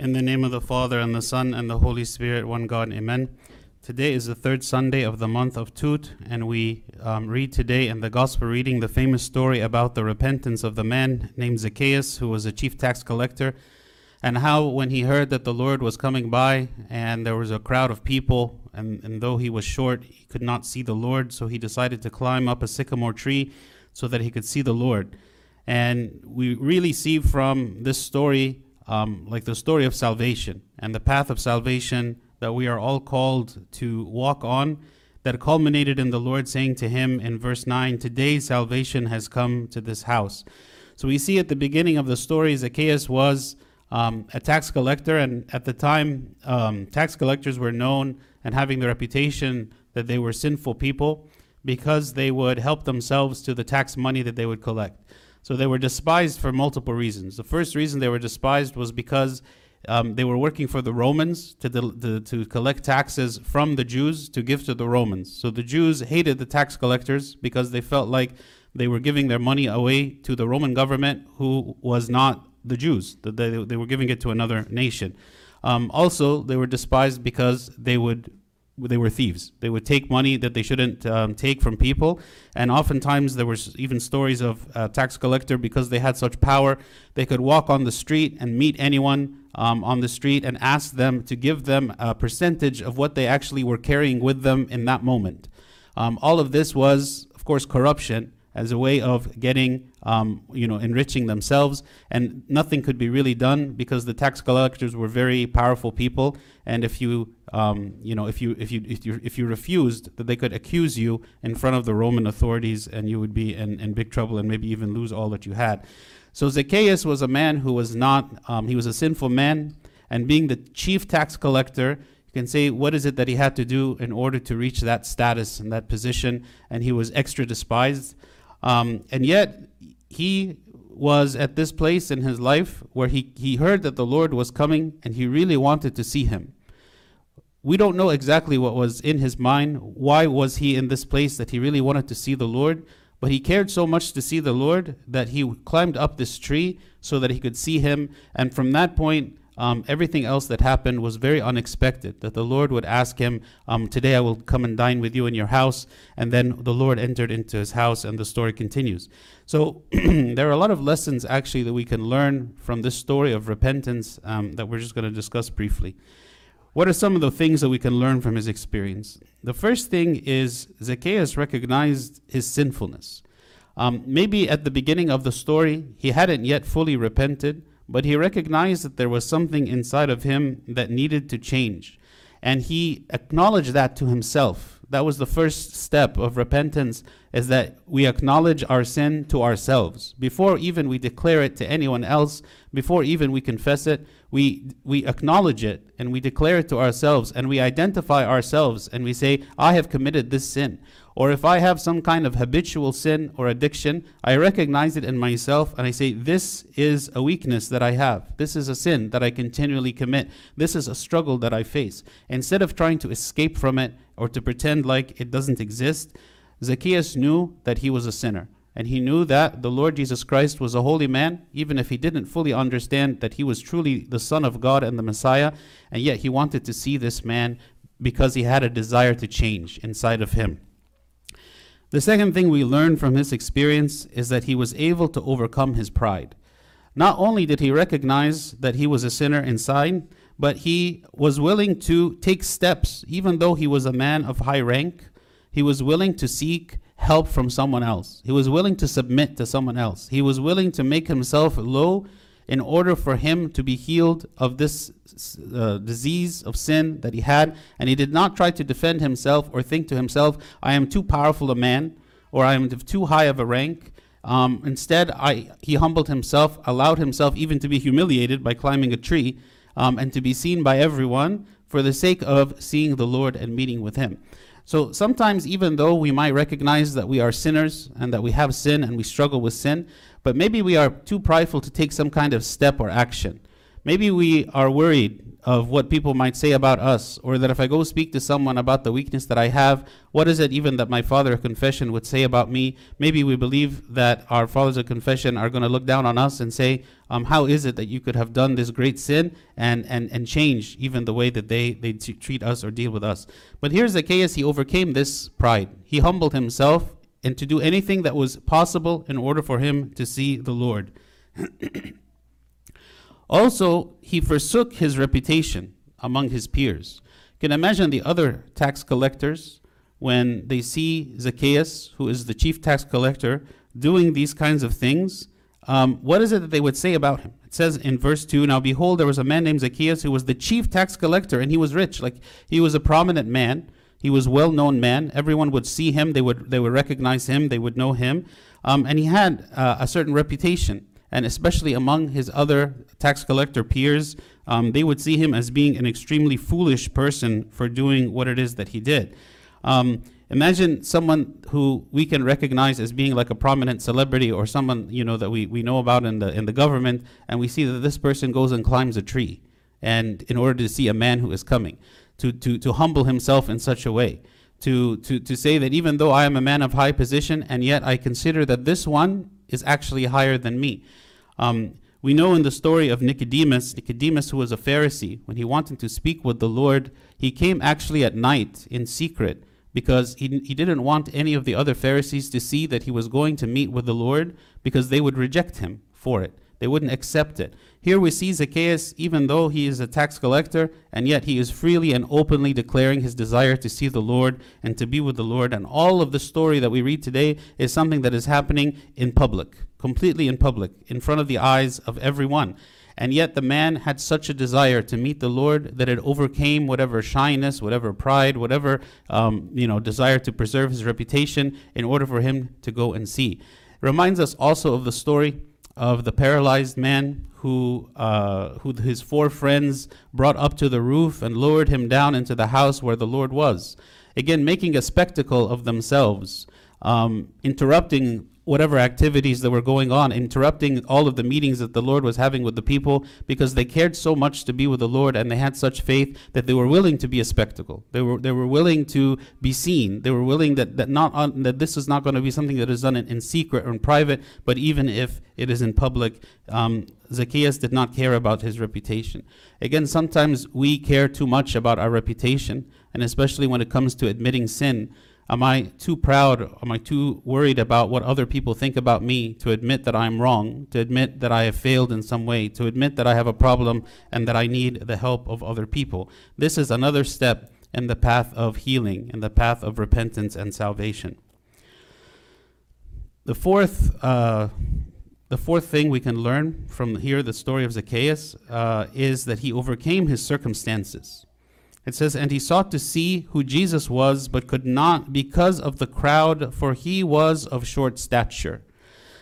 In the name of the Father, and the Son, and the Holy Spirit, one God, amen. Today is the third Sunday of the month of Tut, and we um, read today in the Gospel reading the famous story about the repentance of the man named Zacchaeus, who was a chief tax collector, and how when he heard that the Lord was coming by and there was a crowd of people, and, and though he was short, he could not see the Lord, so he decided to climb up a sycamore tree so that he could see the Lord. And we really see from this story, um, like the story of salvation and the path of salvation that we are all called to walk on, that culminated in the Lord saying to him in verse 9, Today salvation has come to this house. So we see at the beginning of the story, Zacchaeus was um, a tax collector, and at the time, um, tax collectors were known and having the reputation that they were sinful people because they would help themselves to the tax money that they would collect. So they were despised for multiple reasons. The first reason they were despised was because um, they were working for the Romans to, to, to collect taxes from the Jews to give to the Romans. So the Jews hated the tax collectors because they felt like they were giving their money away to the Roman government, who was not the Jews. They, they were giving it to another nation. Um, also, they were despised because they would they were thieves. They would take money that they shouldn't um, take from people, and oftentimes there was even stories of a tax collector because they had such power, they could walk on the street and meet anyone um, on the street and ask them to give them a percentage of what they actually were carrying with them in that moment. Um, all of this was, of course, corruption as a way of getting, um, you know, enriching themselves. And nothing could be really done because the tax collectors were very powerful people. And if you, um, you know, if you if you if you if you refused, that they could accuse you in front of the Roman authorities, and you would be in, in big trouble and maybe even lose all that you had. So Zacchaeus was a man who was not. Um, he was a sinful man, and being the chief tax collector, you can say, what is it that he had to do in order to reach that status and that position? And he was extra despised. Um, and yet, he was at this place in his life where he, he heard that the Lord was coming and he really wanted to see him. We don't know exactly what was in his mind. Why was he in this place that he really wanted to see the Lord? But he cared so much to see the Lord that he climbed up this tree so that he could see him. And from that point, um, everything else that happened was very unexpected. That the Lord would ask him, um, Today I will come and dine with you in your house. And then the Lord entered into his house, and the story continues. So there are a lot of lessons actually that we can learn from this story of repentance um, that we're just going to discuss briefly. What are some of the things that we can learn from his experience? The first thing is Zacchaeus recognized his sinfulness. Um, maybe at the beginning of the story, he hadn't yet fully repented, but he recognized that there was something inside of him that needed to change. And he acknowledged that to himself. That was the first step of repentance is that we acknowledge our sin to ourselves. Before even we declare it to anyone else, before even we confess it, we we acknowledge it and we declare it to ourselves and we identify ourselves and we say, I have committed this sin. Or if I have some kind of habitual sin or addiction, I recognize it in myself and I say, This is a weakness that I have. This is a sin that I continually commit. This is a struggle that I face. Instead of trying to escape from it or to pretend like it doesn't exist, Zacchaeus knew that he was a sinner. And he knew that the Lord Jesus Christ was a holy man, even if he didn't fully understand that he was truly the Son of God and the Messiah. And yet he wanted to see this man because he had a desire to change inside of him. The second thing we learn from his experience is that he was able to overcome his pride. Not only did he recognize that he was a sinner inside, but he was willing to take steps, even though he was a man of high rank. He was willing to seek help from someone else. He was willing to submit to someone else. He was willing to make himself low in order for him to be healed of this uh, disease of sin that he had. And he did not try to defend himself or think to himself, I am too powerful a man or I am too high of a rank. Um, instead, I, he humbled himself, allowed himself even to be humiliated by climbing a tree um, and to be seen by everyone for the sake of seeing the Lord and meeting with him. So sometimes, even though we might recognize that we are sinners and that we have sin and we struggle with sin, but maybe we are too prideful to take some kind of step or action. Maybe we are worried of what people might say about us, or that if I go speak to someone about the weakness that I have, what is it even that my father of confession would say about me? Maybe we believe that our fathers of confession are going to look down on us and say, um, How is it that you could have done this great sin and, and, and change even the way that they, they t- treat us or deal with us? But here's Zacchaeus, he overcame this pride. He humbled himself and to do anything that was possible in order for him to see the Lord. also, he forsook his reputation among his peers. You can imagine the other tax collectors when they see Zacchaeus, who is the chief tax collector, doing these kinds of things. Um, what is it that they would say about him? It says in verse 2 Now behold, there was a man named Zacchaeus who was the chief tax collector, and he was rich. Like he was a prominent man. He was a well-known man. Everyone would see him. They would they would recognize him. They would know him, um, and he had uh, a certain reputation. And especially among his other tax collector peers, um, they would see him as being an extremely foolish person for doing what it is that he did. Um, imagine someone who we can recognize as being like a prominent celebrity or someone you know that we, we know about in the in the government, and we see that this person goes and climbs a tree, and in order to see a man who is coming to, to, to humble himself in such a way. To, to, to say that even though I am a man of high position, and yet I consider that this one is actually higher than me. Um, we know in the story of Nicodemus, Nicodemus, who was a Pharisee, when he wanted to speak with the Lord, he came actually at night in secret because he, he didn't want any of the other Pharisees to see that he was going to meet with the Lord because they would reject him for it. They wouldn't accept it. Here we see Zacchaeus, even though he is a tax collector, and yet he is freely and openly declaring his desire to see the Lord and to be with the Lord. And all of the story that we read today is something that is happening in public, completely in public, in front of the eyes of everyone. And yet the man had such a desire to meet the Lord that it overcame whatever shyness, whatever pride, whatever um, you know desire to preserve his reputation in order for him to go and see. It reminds us also of the story of the paralyzed man who, uh, who his four friends brought up to the roof and lowered him down into the house where the Lord was. Again, making a spectacle of themselves, um, interrupting whatever activities that were going on, interrupting all of the meetings that the Lord was having with the people because they cared so much to be with the Lord and they had such faith that they were willing to be a spectacle. They were they were willing to be seen. They were willing that that not on, that this is not going to be something that is done in, in, secret or in private, but even if it is in public. Um, Zacchaeus did not care about his reputation. Again, sometimes we care too much about our reputation, and especially when it comes to admitting sin. Am I too proud? Am I too worried about what other people think about me to admit that I'm wrong, to admit that I have failed in some way, to admit that I have a problem and that I need the help of other people? This is another step in the path of healing, in the path of repentance and salvation. The fourth, uh, the fourth thing we can learn from here, the story of Zacchaeus, uh, is that he overcame his circumstances. It says, And he sought to see who Jesus was, but could not because of the crowd, for he was of short stature.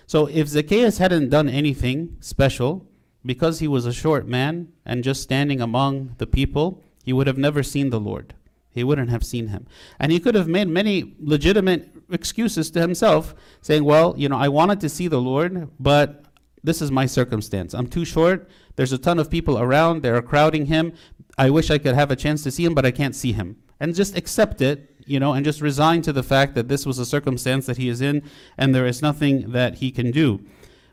So if Zacchaeus hadn't done anything special, because he was a short man and just standing among the people, he would have never seen the Lord. He wouldn't have seen him. And he could have made many legitimate excuses to himself, saying, Well, you know, I wanted to see the Lord, but this is my circumstance. I'm too short. There's a ton of people around. They're crowding him. I wish I could have a chance to see him, but I can't see him. And just accept it, you know, and just resign to the fact that this was a circumstance that he is in and there is nothing that he can do.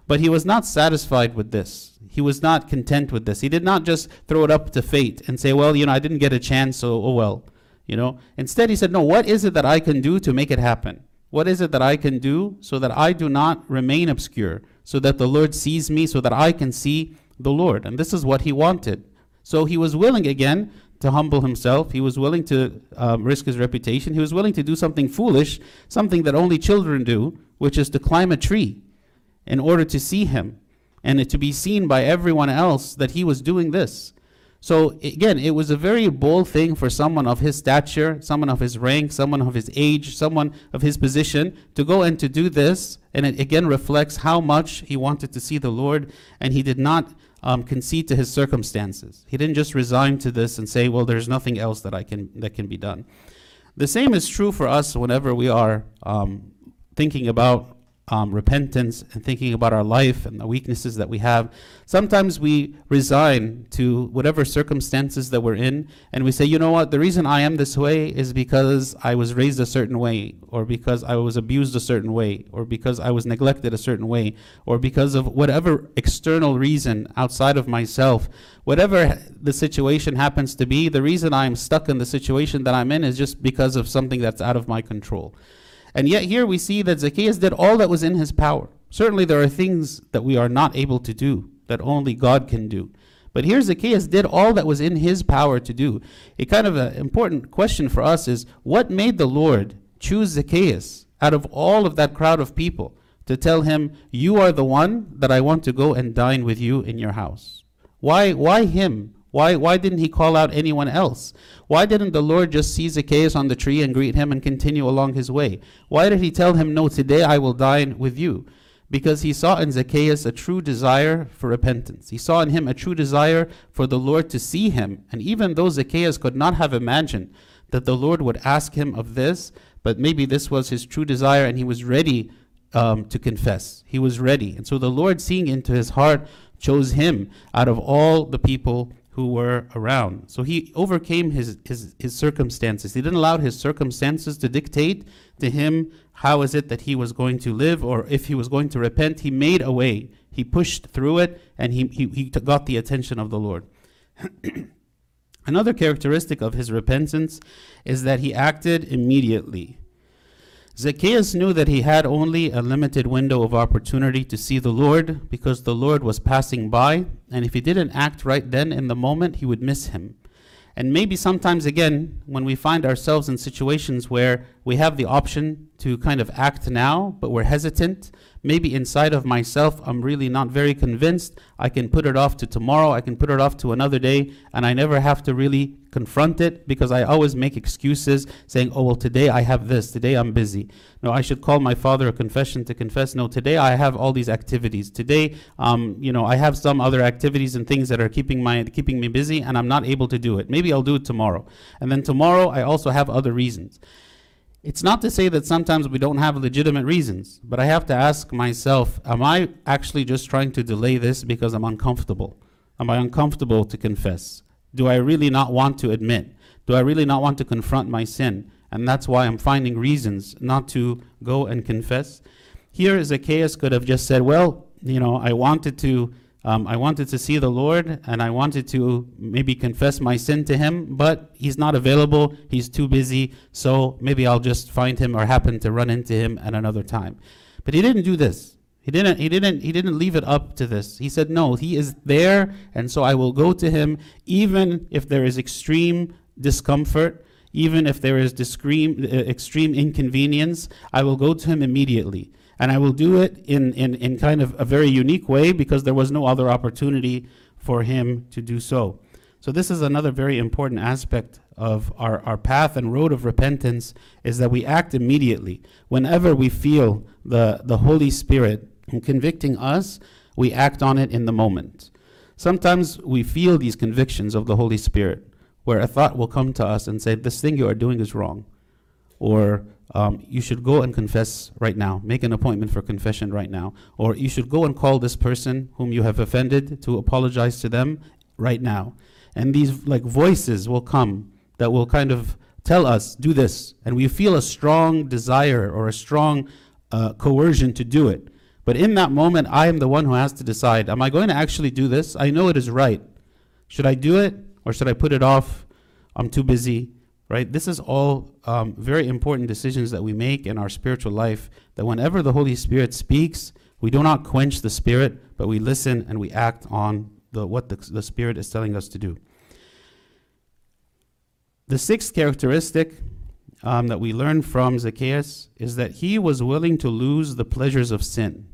But he was not satisfied with this. He was not content with this. He did not just throw it up to fate and say, well, you know, I didn't get a chance, so oh well. You know, instead he said, no, what is it that I can do to make it happen? What is it that I can do so that I do not remain obscure, so that the Lord sees me, so that I can see the Lord? And this is what he wanted. So he was willing again to humble himself. He was willing to um, risk his reputation. He was willing to do something foolish, something that only children do, which is to climb a tree in order to see him and to be seen by everyone else that he was doing this. So again, it was a very bold thing for someone of his stature, someone of his rank, someone of his age, someone of his position to go and to do this. And it again reflects how much he wanted to see the Lord, and he did not um, concede to his circumstances. He didn't just resign to this and say, "Well, there's nothing else that I can that can be done." The same is true for us whenever we are um, thinking about um, repentance and thinking about our life and the weaknesses that we have, sometimes we resign to whatever circumstances that we're in and we say, you know what, the reason I am this way is because I was raised a certain way, or because I was abused a certain way, or because I was neglected a certain way, or because of whatever external reason outside of myself. Whatever the situation happens to be, the reason I'm stuck in the situation that I'm in is just because of something that's out of my control. And yet here we see that Zacchaeus did all that was in his power. Certainly there are things that we are not able to do, that only God can do. But here Zacchaeus did all that was in his power to do. A kind of an important question for us is what made the Lord choose Zacchaeus out of all of that crowd of people to tell him, You are the one that I want to go and dine with you in your house? Why, why him? Why, why didn't he call out anyone else? Why didn't the Lord just see Zacchaeus on the tree and greet him and continue along his way? Why did he tell him, No, today I will dine with you? Because he saw in Zacchaeus a true desire for repentance. He saw in him a true desire for the Lord to see him. And even though Zacchaeus could not have imagined that the Lord would ask him of this, but maybe this was his true desire and he was ready um, to confess. He was ready. And so the Lord, seeing into his heart, chose him out of all the people who were around. So he overcame his, his, his circumstances. He didn't allow his circumstances to dictate to him how is it that he was going to live or if he was going to repent. He made a way. He pushed through it and he, he, he got the attention of the Lord. Another characteristic of his repentance is that he acted immediately. Zacchaeus knew that he had only a limited window of opportunity to see the Lord because the Lord was passing by, and if he didn't act right then in the moment, he would miss him. And maybe sometimes again, when we find ourselves in situations where we have the option to kind of act now, but we're hesitant, maybe inside of myself, I'm really not very convinced. I can put it off to tomorrow, I can put it off to another day, and I never have to really confront it because I always make excuses saying, oh, well, today I have this, today I'm busy. No, I should call my father a confession to confess. No, today I have all these activities. Today, um, you know, I have some other activities and things that are keeping, my, keeping me busy and I'm not able to do it. Maybe I'll do it tomorrow. And then tomorrow I also have other reasons. It's not to say that sometimes we don't have legitimate reasons, but I have to ask myself, am I actually just trying to delay this because I'm uncomfortable? Am I uncomfortable to confess? Do I really not want to admit? Do I really not want to confront my sin? And that's why I'm finding reasons not to go and confess. Here, Zacchaeus could have just said, Well, you know, I wanted to. Um, I wanted to see the Lord and I wanted to maybe confess my sin to him, but he's not available. He's too busy. So maybe I'll just find him or happen to run into him at another time. But he didn't do this. He didn't he didn't he didn't leave it up to this. He said no, he is there and so I will go to him even if there is extreme discomfort, even if there is extreme inconvenience, I will go to him immediately. And I will do it in, in, in kind of a very unique way because there was no other opportunity for him to do so. So this is another very important aspect of our, our path and road of repentance is that we act immediately. Whenever we feel the, the Holy Spirit convicting us, we act on it in the moment. Sometimes we feel these convictions of the Holy Spirit, where a thought will come to us and say, This thing you are doing is wrong. Or um, you should go and confess right now. Make an appointment for confession right now. Or you should go and call this person whom you have offended to apologize to them right now. And these like voices will come that will kind of tell us, do this. And we feel a strong desire or a strong uh, coercion to do it. But in that moment, I am the one who has to decide Am I going to actually do this? I know it is right. Should I do it or should I put it off? I'm too busy, right? This is all um, very important decisions that we make in our spiritual life. That whenever the Holy Spirit speaks, we do not quench the Spirit, but we listen and we act on the, what the, the Spirit is telling us to do. The sixth characteristic um, that we learn from Zacchaeus is that he was willing to lose the pleasures of sin.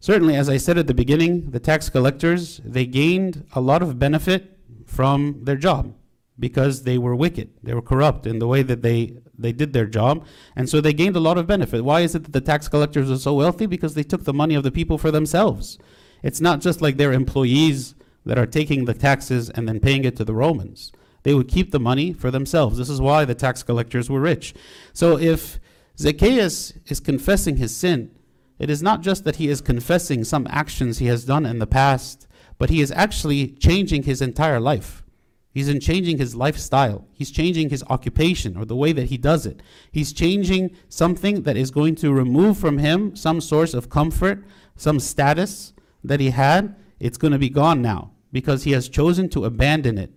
Certainly, as I said at the beginning, the tax collectors, they gained a lot of benefit from their job because they were wicked. They were corrupt in the way that they, they did their job. And so they gained a lot of benefit. Why is it that the tax collectors are so wealthy? Because they took the money of the people for themselves. It's not just like their employees that are taking the taxes and then paying it to the Romans. They would keep the money for themselves. This is why the tax collectors were rich. So if Zacchaeus is confessing his sin, it is not just that he is confessing some actions he has done in the past, but he is actually changing his entire life. He's in changing his lifestyle. He's changing his occupation or the way that he does it. He's changing something that is going to remove from him some source of comfort, some status that he had. It's going to be gone now because he has chosen to abandon it.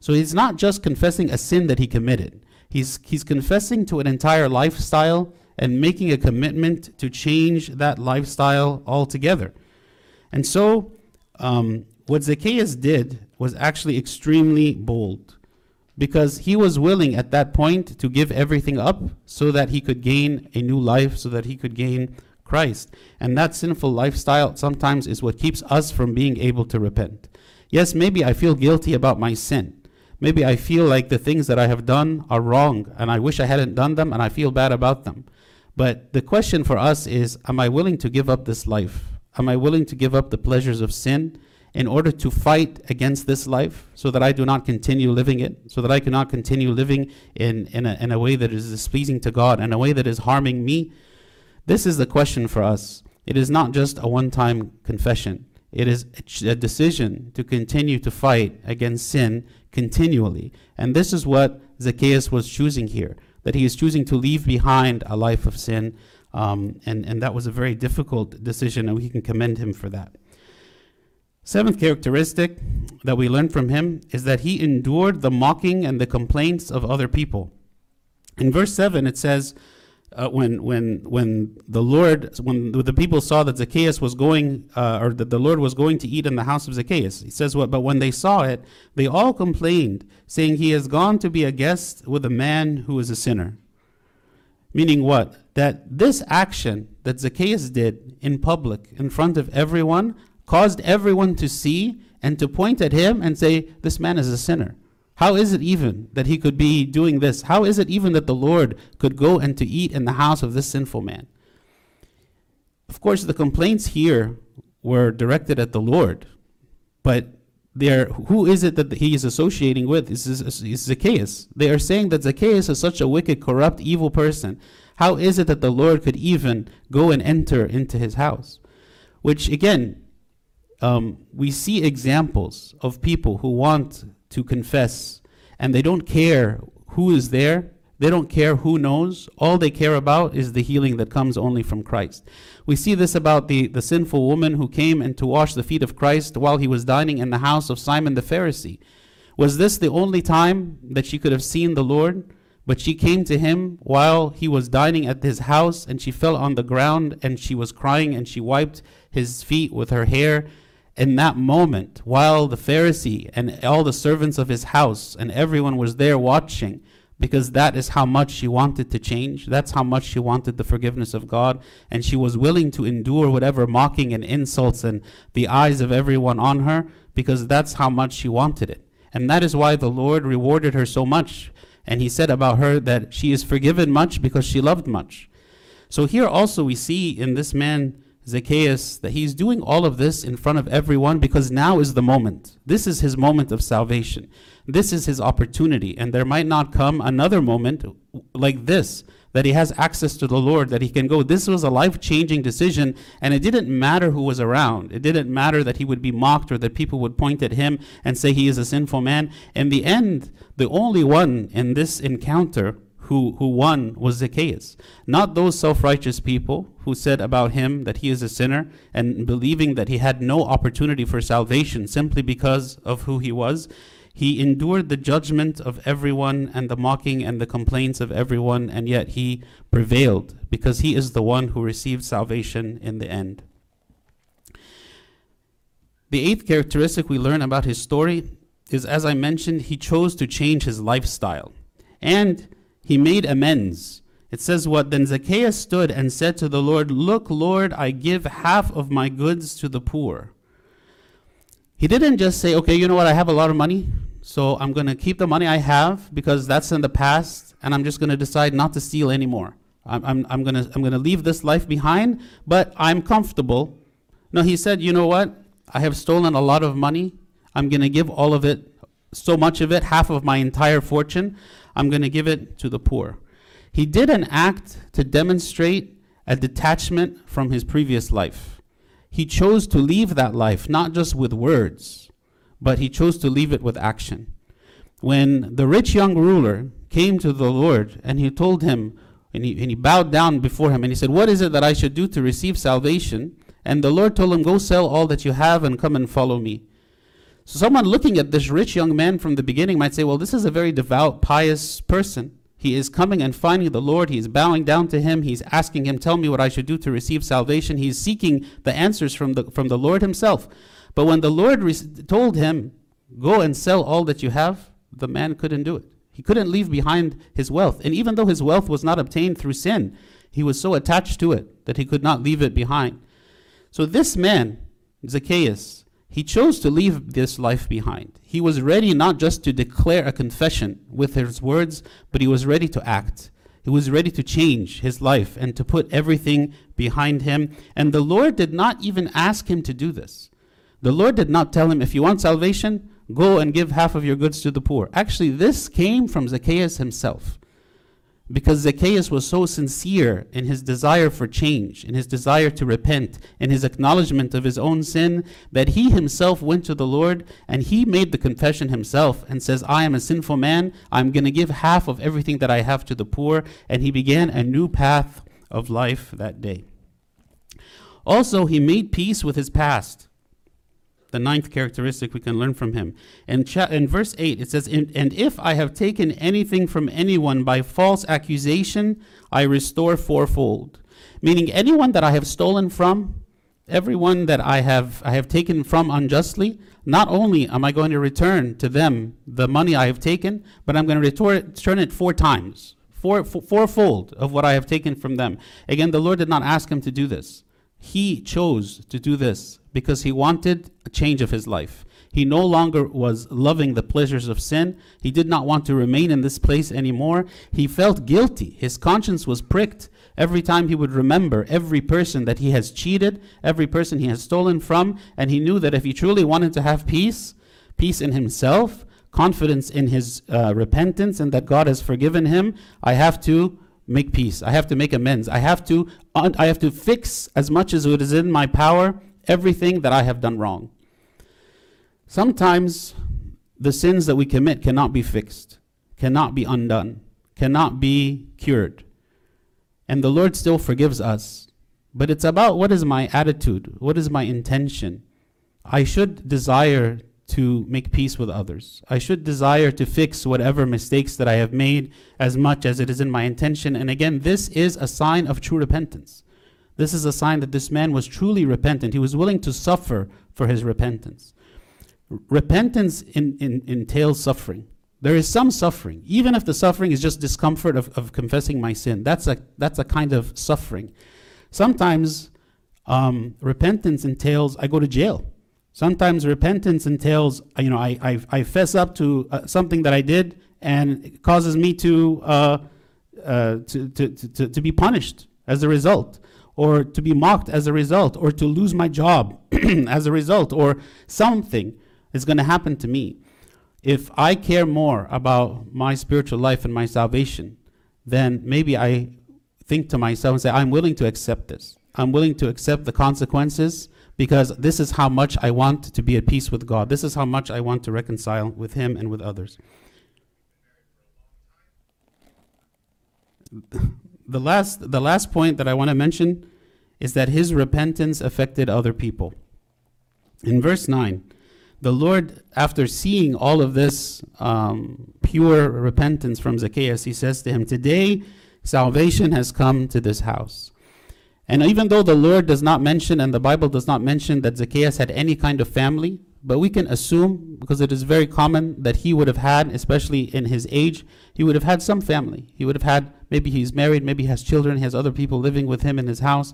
So he's not just confessing a sin that he committed. He's he's confessing to an entire lifestyle and making a commitment to change that lifestyle altogether. And so um, what Zacchaeus did was actually extremely bold because he was willing at that point to give everything up so that he could gain a new life, so that he could gain Christ. And that sinful lifestyle sometimes is what keeps us from being able to repent. Yes, maybe I feel guilty about my sin. Maybe I feel like the things that I have done are wrong and I wish I hadn't done them and I feel bad about them. But the question for us is Am I willing to give up this life? Am I willing to give up the pleasures of sin? In order to fight against this life so that I do not continue living it, so that I cannot continue living in, in, a, in a way that is displeasing to God, in a way that is harming me? This is the question for us. It is not just a one time confession, it is a decision to continue to fight against sin continually. And this is what Zacchaeus was choosing here that he is choosing to leave behind a life of sin. Um, and, and that was a very difficult decision, and we can commend him for that. Seventh characteristic that we learn from him is that he endured the mocking and the complaints of other people. In verse 7, it says, uh, when, when, when the Lord, when the people saw that Zacchaeus was going, uh, or that the Lord was going to eat in the house of Zacchaeus, he says what? But when they saw it, they all complained, saying, He has gone to be a guest with a man who is a sinner. Meaning what? That this action that Zacchaeus did in public, in front of everyone, caused everyone to see and to point at him and say, This man is a sinner. How is it even that he could be doing this? How is it even that the Lord could go and to eat in the house of this sinful man? Of course, the complaints here were directed at the Lord, but there, who is it that he is associating with? Is, is Zacchaeus. They are saying that Zacchaeus is such a wicked, corrupt, evil person. How is it that the Lord could even go and enter into his house? Which again um, we see examples of people who want to confess and they don't care who is there. They don't care who knows. All they care about is the healing that comes only from Christ. We see this about the, the sinful woman who came and to wash the feet of Christ while he was dining in the house of Simon the Pharisee. Was this the only time that she could have seen the Lord? But she came to him while he was dining at his house, and she fell on the ground and she was crying, and she wiped his feet with her hair in that moment, while the Pharisee and all the servants of his house and everyone was there watching, because that is how much she wanted to change. That's how much she wanted the forgiveness of God. And she was willing to endure whatever mocking and insults and the eyes of everyone on her, because that's how much she wanted it. And that is why the Lord rewarded her so much. And he said about her that she is forgiven much because she loved much. So here also we see in this man Zacchaeus that he's doing all of this in front of everyone because now is the moment. This is his moment of salvation. This is his opportunity. And there might not come another moment like this that he has access to the Lord, that he can go. This was a life changing decision, and it didn't matter who was around. It didn't matter that he would be mocked or that people would point at him and say he is a sinful man. In the end, the only one in this encounter who, who won was Zacchaeus. Not those self righteous people who said about him that he is a sinner and believing that he had no opportunity for salvation simply because of who he was. He endured the judgment of everyone and the mocking and the complaints of everyone, and yet he prevailed because he is the one who received salvation in the end. The eighth characteristic we learn about his story is, as I mentioned, he chose to change his lifestyle. And he made amends. It says what? Then Zacchaeus stood and said to the Lord, Look, Lord, I give half of my goods to the poor. He didn't just say, Okay, you know what? I have a lot of money, so I'm going to keep the money I have because that's in the past, and I'm just going to decide not to steal anymore. I'm, I'm, I'm going to I'm gonna leave this life behind, but I'm comfortable. No, he said, You know what? I have stolen a lot of money. I'm going to give all of it, so much of it, half of my entire fortune. I'm going to give it to the poor. He did an act to demonstrate a detachment from his previous life. He chose to leave that life, not just with words, but he chose to leave it with action. When the rich young ruler came to the Lord and he told him, and he, and he bowed down before him and he said, What is it that I should do to receive salvation? And the Lord told him, Go sell all that you have and come and follow me. So, someone looking at this rich young man from the beginning might say, Well, this is a very devout, pious person. He is coming and finding the Lord. He is bowing down to him. He's asking him, Tell me what I should do to receive salvation. He's seeking the answers from the, from the Lord himself. But when the Lord re- told him, Go and sell all that you have, the man couldn't do it. He couldn't leave behind his wealth. And even though his wealth was not obtained through sin, he was so attached to it that he could not leave it behind. So this man, Zacchaeus, he chose to leave this life behind. He was ready not just to declare a confession with his words, but he was ready to act. He was ready to change his life and to put everything behind him. And the Lord did not even ask him to do this. The Lord did not tell him, if you want salvation, Go and give half of your goods to the poor. Actually, this came from Zacchaeus himself. Because Zacchaeus was so sincere in his desire for change, in his desire to repent, in his acknowledgement of his own sin, that he himself went to the Lord and he made the confession himself and says, I am a sinful man. I'm going to give half of everything that I have to the poor. And he began a new path of life that day. Also, he made peace with his past the ninth characteristic we can learn from him. In, cha- in verse 8, it says, And if I have taken anything from anyone by false accusation, I restore fourfold. Meaning, anyone that I have stolen from, everyone that I have, I have taken from unjustly, not only am I going to return to them the money I have taken, but I'm going to return it four times, four, fourfold of what I have taken from them. Again, the Lord did not ask him to do this. He chose to do this because he wanted a change of his life. He no longer was loving the pleasures of sin. He did not want to remain in this place anymore. He felt guilty. His conscience was pricked every time he would remember every person that he has cheated, every person he has stolen from, and he knew that if he truly wanted to have peace, peace in himself, confidence in his uh, repentance, and that God has forgiven him, I have to make peace. I have to make amends. I have to I have to fix as much as it is in my power everything that I have done wrong. Sometimes the sins that we commit cannot be fixed, cannot be undone, cannot be cured. And the Lord still forgives us. But it's about what is my attitude? What is my intention? I should desire to make peace with others. I should desire to fix whatever mistakes that I have made as much as it is in my intention. And again, this is a sign of true repentance. This is a sign that this man was truly repentant. He was willing to suffer for his repentance. repentance in, in, entails suffering. There is some suffering, even if the suffering is just discomfort of, of confessing my sin. That's a, that's a kind of suffering. Sometimes um, repentance entails I go to jail. Sometimes repentance entails, you know, I, I, I fess up to uh, something that I did and it causes me to, uh, uh, to, to, to, to be punished as a result or to be mocked as a result, or to lose my job as a result, or something is going to happen to me. If I care more about my spiritual life and my salvation, then maybe I think to myself and say, I'm willing to accept this. I'm willing to accept the consequences because this is how much I want to be at peace with God. This is how much I want to reconcile with Him and with others. The last the last point that I want to mention is that his repentance affected other people. In verse 9, the Lord, after seeing all of this um, pure repentance from Zacchaeus, he says to him, Today salvation has come to this house. And even though the Lord does not mention, and the Bible does not mention that Zacchaeus had any kind of family, but we can assume, because it is very common that he would have had, especially in his age, he would have had some family. He would have had, maybe he's married, maybe he has children, he has other people living with him in his house.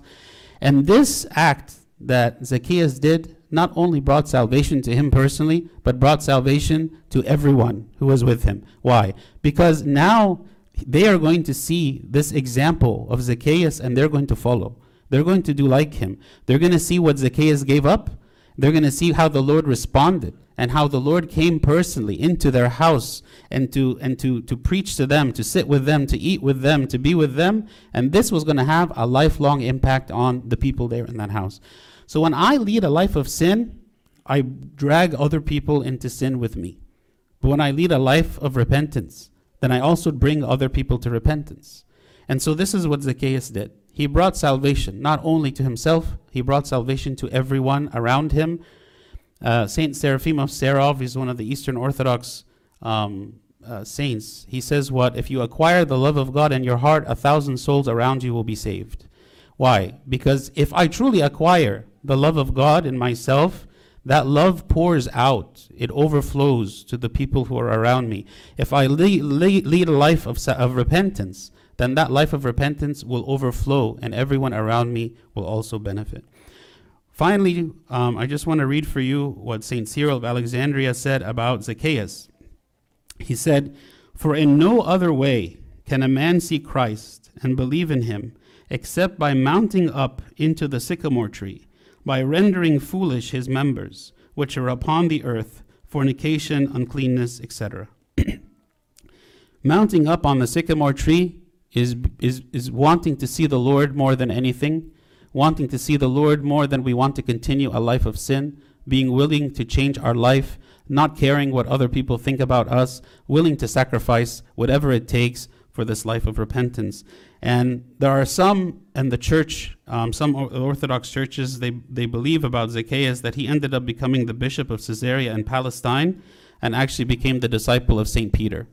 And this act that Zacchaeus did not only brought salvation to him personally, but brought salvation to everyone who was with him. Why? Because now they are going to see this example of Zacchaeus and they're going to follow. They're going to do like him. They're going to see what Zacchaeus gave up. They're going to see how the Lord responded and how the Lord came personally into their house and to and to to preach to them, to sit with them, to eat with them, to be with them, and this was going to have a lifelong impact on the people there in that house. So when I lead a life of sin, I drag other people into sin with me. But when I lead a life of repentance, then I also bring other people to repentance. And so this is what Zacchaeus did. He brought salvation not only to himself, he brought salvation to everyone around him. Uh, Saint Seraphim of Sarov is one of the Eastern Orthodox um, uh, saints. He says, "What if you acquire the love of God in your heart, a thousand souls around you will be saved." Why? Because if I truly acquire the love of God in myself, that love pours out. It overflows to the people who are around me. If I lead, a life of, of repentance, then that life of repentance will overflow and everyone around me will also benefit. Finally, um, I just want to read for you what St. Cyril of Alexandria said about Zacchaeus. He said, For in no other way can a man see Christ and believe in him except by mounting up into the sycamore tree, by rendering foolish his members, which are upon the earth, fornication, uncleanness, etc. mounting up on the sycamore tree is, is, is wanting to see the Lord more than anything, wanting to see the Lord more than we want to continue a life of sin, being willing to change our life, not caring what other people think about us, willing to sacrifice whatever it takes for this life of repentance. And there are some in the church, um, some Orthodox churches, they, they believe about Zacchaeus that he ended up becoming the bishop of Caesarea in Palestine and actually became the disciple of St. Peter.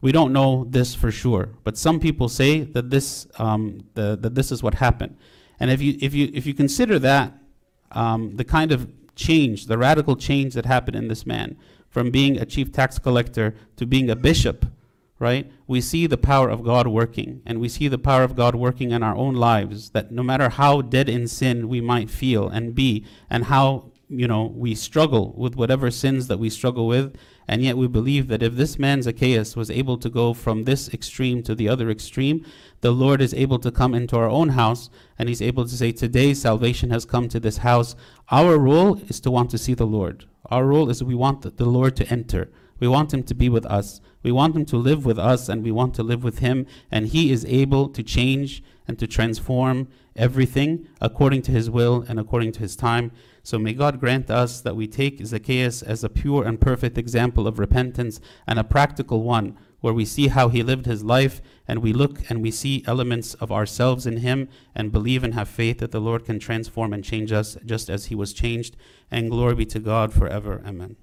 We don't know this for sure, but some people say that this um, the, that this is what happened. And if you if you if you consider that um, the kind of change, the radical change that happened in this man, from being a chief tax collector to being a bishop, right? We see the power of God working, and we see the power of God working in our own lives. That no matter how dead in sin we might feel and be, and how you know we struggle with whatever sins that we struggle with, and yet we believe that if this man Zacchaeus was able to go from this extreme to the other extreme, the Lord is able to come into our own house and he's able to say, Today salvation has come to this house. Our role is to want to see the Lord. Our role is we want the Lord to enter. We want him to be with us. We want him to live with us and we want to live with him. And he is able to change and to transform everything according to his will and according to his time. So may God grant us that we take Zacchaeus as a pure and perfect example of repentance and a practical one where we see how he lived his life and we look and we see elements of ourselves in him and believe and have faith that the Lord can transform and change us just as he was changed. And glory be to God forever. Amen.